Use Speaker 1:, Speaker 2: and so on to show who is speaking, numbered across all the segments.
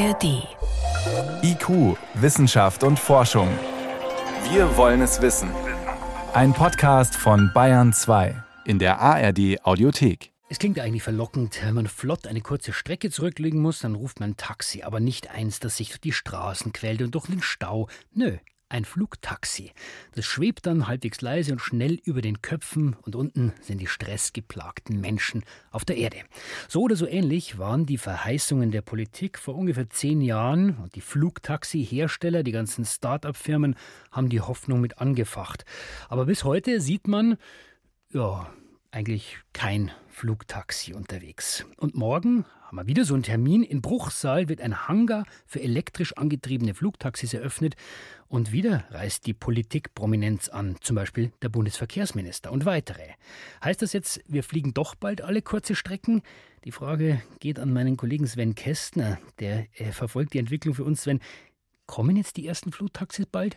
Speaker 1: ARD.
Speaker 2: IQ, Wissenschaft und Forschung. Wir wollen es wissen. Ein Podcast von Bayern 2 in der ARD Audiothek.
Speaker 3: Es klingt eigentlich verlockend, wenn man flott eine kurze Strecke zurücklegen muss, dann ruft man ein Taxi, aber nicht eins, das sich durch die Straßen quält und durch den Stau. Nö, ein Flugtaxi. Das schwebt dann halbwegs leise und schnell über den Köpfen und unten sind die stressgeplagten Menschen auf der Erde. So oder so ähnlich waren die Verheißungen der Politik vor ungefähr zehn Jahren und die Flugtaxi-Hersteller, die ganzen Start-up-Firmen haben die Hoffnung mit angefacht. Aber bis heute sieht man, ja, eigentlich kein Flugtaxi unterwegs. Und morgen haben wir wieder so einen Termin. In Bruchsal wird ein Hangar für elektrisch angetriebene Flugtaxis eröffnet. Und wieder reist die Politik Prominenz an, zum Beispiel der Bundesverkehrsminister und weitere. Heißt das jetzt, wir fliegen doch bald alle kurze Strecken? Die Frage geht an meinen Kollegen Sven Kästner. Der äh, verfolgt die Entwicklung für uns. Sven, kommen jetzt die ersten Flugtaxis bald?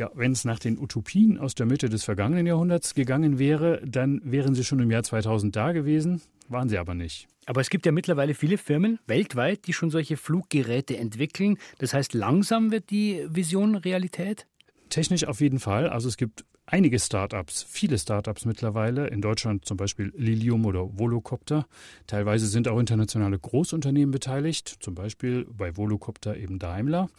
Speaker 4: Ja, wenn es nach den Utopien aus der Mitte des vergangenen Jahrhunderts gegangen wäre, dann wären sie schon im Jahr 2000 da gewesen, waren sie aber nicht.
Speaker 3: Aber es gibt ja mittlerweile viele Firmen weltweit, die schon solche Fluggeräte entwickeln. Das heißt, langsam wird die Vision Realität?
Speaker 4: Technisch auf jeden Fall. Also es gibt einige Startups, viele Startups mittlerweile, in Deutschland zum Beispiel Lilium oder Volocopter. Teilweise sind auch internationale Großunternehmen beteiligt, zum Beispiel bei Volocopter eben Daimler.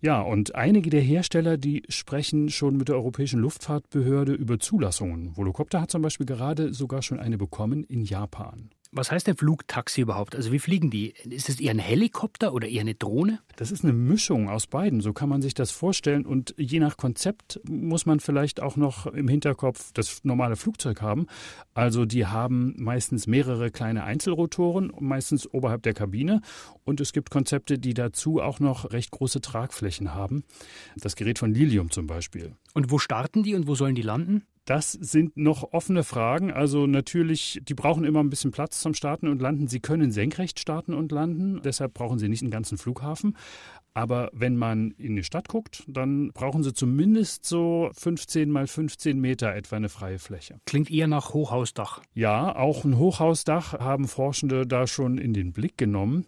Speaker 4: Ja, und einige der Hersteller, die sprechen schon mit der Europäischen Luftfahrtbehörde über Zulassungen. Volocopter hat zum Beispiel gerade sogar schon eine bekommen in Japan.
Speaker 3: Was heißt denn Flugtaxi überhaupt? Also wie fliegen die? Ist es eher ein Helikopter oder eher eine Drohne?
Speaker 4: Das ist eine Mischung aus beiden, so kann man sich das vorstellen. Und je nach Konzept muss man vielleicht auch noch im Hinterkopf das normale Flugzeug haben. Also die haben meistens mehrere kleine Einzelrotoren, meistens oberhalb der Kabine. Und es gibt Konzepte, die dazu auch noch recht große Tragflächen haben. Das Gerät von Lilium zum Beispiel.
Speaker 3: Und wo starten die und wo sollen die landen?
Speaker 4: Das sind noch offene Fragen. Also natürlich, die brauchen immer ein bisschen Platz zum Starten und Landen. Sie können senkrecht starten und landen, deshalb brauchen sie nicht einen ganzen Flughafen. Aber wenn man in die Stadt guckt, dann brauchen sie zumindest so 15 mal 15 Meter etwa eine freie Fläche.
Speaker 3: Klingt eher nach Hochhausdach.
Speaker 4: Ja, auch ein Hochhausdach haben Forschende da schon in den Blick genommen.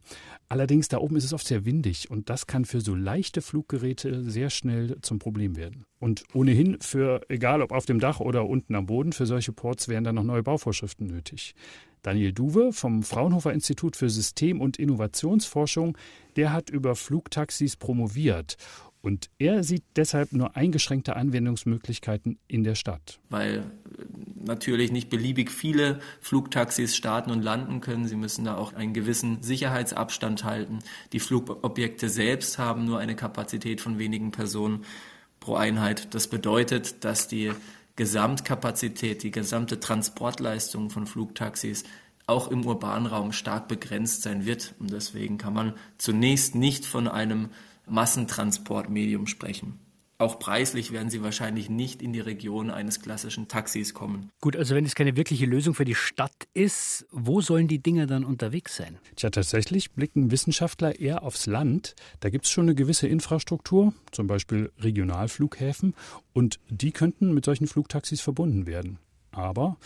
Speaker 4: Allerdings da oben ist es oft sehr windig und das kann für so leichte Fluggeräte sehr schnell zum Problem werden. Und ohnehin für, egal ob auf dem Dach oder unten am Boden, für solche Ports wären dann noch neue Bauvorschriften nötig. Daniel Duwe vom Fraunhofer Institut für System- und Innovationsforschung, der hat über Flugtaxis promoviert und er sieht deshalb nur eingeschränkte Anwendungsmöglichkeiten in der Stadt.
Speaker 5: Weil äh, natürlich nicht beliebig viele Flugtaxis starten und landen können. Sie müssen da auch einen gewissen Sicherheitsabstand halten. Die Flugobjekte selbst haben nur eine Kapazität von wenigen Personen pro Einheit. Das bedeutet, dass die Gesamtkapazität, die gesamte Transportleistung von Flugtaxis auch im urbanen Raum stark begrenzt sein wird. Und deswegen kann man zunächst nicht von einem Massentransportmedium sprechen. Auch preislich werden sie wahrscheinlich nicht in die Region eines klassischen Taxis kommen.
Speaker 3: Gut, also wenn es keine wirkliche Lösung für die Stadt ist, wo sollen die Dinger dann unterwegs sein?
Speaker 4: Tja, tatsächlich blicken Wissenschaftler eher aufs Land. Da gibt es schon eine gewisse Infrastruktur, zum Beispiel Regionalflughäfen, und die könnten mit solchen Flugtaxis verbunden werden. Aber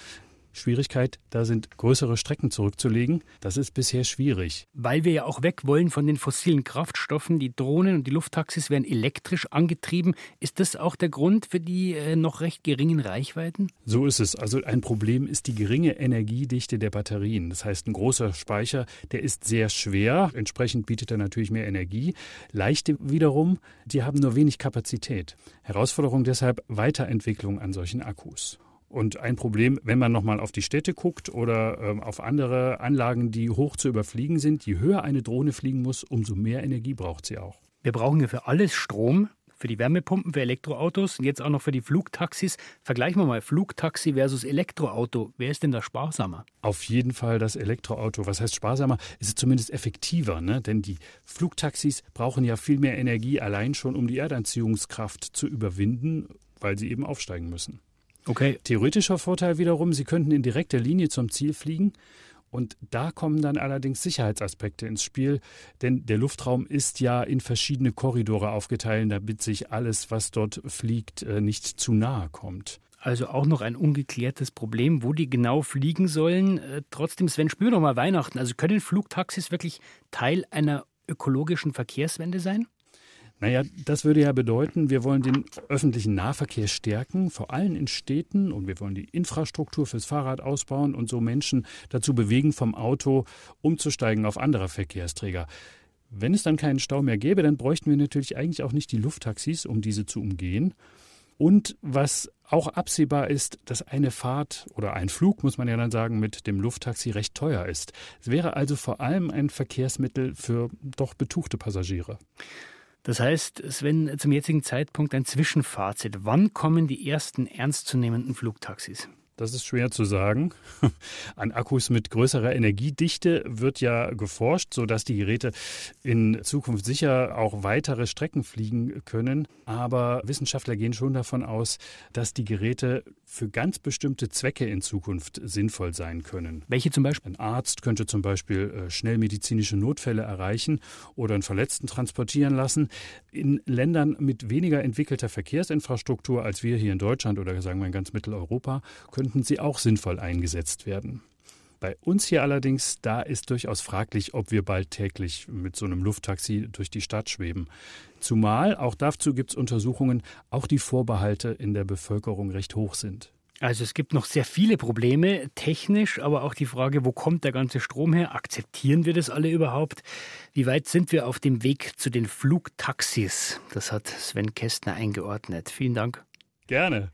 Speaker 4: Schwierigkeit, da sind größere Strecken zurückzulegen. Das ist bisher schwierig.
Speaker 3: Weil wir ja auch weg wollen von den fossilen Kraftstoffen. Die Drohnen und die Lufttaxis werden elektrisch angetrieben. Ist das auch der Grund für die äh, noch recht geringen Reichweiten?
Speaker 4: So ist es. Also ein Problem ist die geringe Energiedichte der Batterien. Das heißt, ein großer Speicher, der ist sehr schwer. Entsprechend bietet er natürlich mehr Energie. Leichte wiederum, die haben nur wenig Kapazität. Herausforderung deshalb Weiterentwicklung an solchen Akkus. Und ein Problem, wenn man nochmal auf die Städte guckt oder ähm, auf andere Anlagen, die hoch zu überfliegen sind, je höher eine Drohne fliegen muss, umso mehr Energie braucht sie auch.
Speaker 3: Wir brauchen ja für alles Strom, für die Wärmepumpen, für Elektroautos und jetzt auch noch für die Flugtaxis. Vergleichen wir mal Flugtaxi versus Elektroauto. Wer ist denn da sparsamer?
Speaker 4: Auf jeden Fall das Elektroauto. Was heißt sparsamer? Es ist zumindest effektiver, ne? denn die Flugtaxis brauchen ja viel mehr Energie allein schon, um die Erdanziehungskraft zu überwinden, weil sie eben aufsteigen müssen.
Speaker 3: Okay.
Speaker 4: Theoretischer Vorteil wiederum, Sie könnten in direkter Linie zum Ziel fliegen. Und da kommen dann allerdings Sicherheitsaspekte ins Spiel, denn der Luftraum ist ja in verschiedene Korridore aufgeteilt, damit sich alles, was dort fliegt, äh, nicht zu nahe kommt.
Speaker 3: Also auch noch ein ungeklärtes Problem, wo die genau fliegen sollen. Äh, trotzdem, Sven, spür doch mal Weihnachten. Also können Flugtaxis wirklich Teil einer ökologischen Verkehrswende sein?
Speaker 4: Naja, das würde ja bedeuten, wir wollen den öffentlichen Nahverkehr stärken, vor allem in Städten, und wir wollen die Infrastruktur fürs Fahrrad ausbauen und so Menschen dazu bewegen, vom Auto umzusteigen auf andere Verkehrsträger. Wenn es dann keinen Stau mehr gäbe, dann bräuchten wir natürlich eigentlich auch nicht die Lufttaxis, um diese zu umgehen. Und was auch absehbar ist, dass eine Fahrt oder ein Flug, muss man ja dann sagen, mit dem Lufttaxi recht teuer ist. Es wäre also vor allem ein Verkehrsmittel für doch betuchte Passagiere.
Speaker 3: Das heißt, Sven, zum jetzigen Zeitpunkt ein Zwischenfazit. Wann kommen die ersten ernstzunehmenden Flugtaxis?
Speaker 4: Das ist schwer zu sagen. An Akkus mit größerer Energiedichte wird ja geforscht, sodass die Geräte in Zukunft sicher auch weitere Strecken fliegen können. Aber Wissenschaftler gehen schon davon aus, dass die Geräte für ganz bestimmte Zwecke in Zukunft sinnvoll sein können.
Speaker 3: Welche zum Beispiel?
Speaker 4: Ein Arzt könnte zum Beispiel äh, schnell medizinische Notfälle erreichen oder einen Verletzten transportieren lassen. In Ländern mit weniger entwickelter Verkehrsinfrastruktur als wir hier in Deutschland oder sagen wir in ganz Mitteleuropa können könnten sie auch sinnvoll eingesetzt werden. Bei uns hier allerdings, da ist durchaus fraglich, ob wir bald täglich mit so einem Lufttaxi durch die Stadt schweben. Zumal, auch dazu gibt es Untersuchungen, auch die Vorbehalte in der Bevölkerung recht hoch sind.
Speaker 3: Also es gibt noch sehr viele Probleme, technisch, aber auch die Frage, wo kommt der ganze Strom her? Akzeptieren wir das alle überhaupt? Wie weit sind wir auf dem Weg zu den Flugtaxis? Das hat Sven Kästner eingeordnet. Vielen Dank.
Speaker 4: Gerne.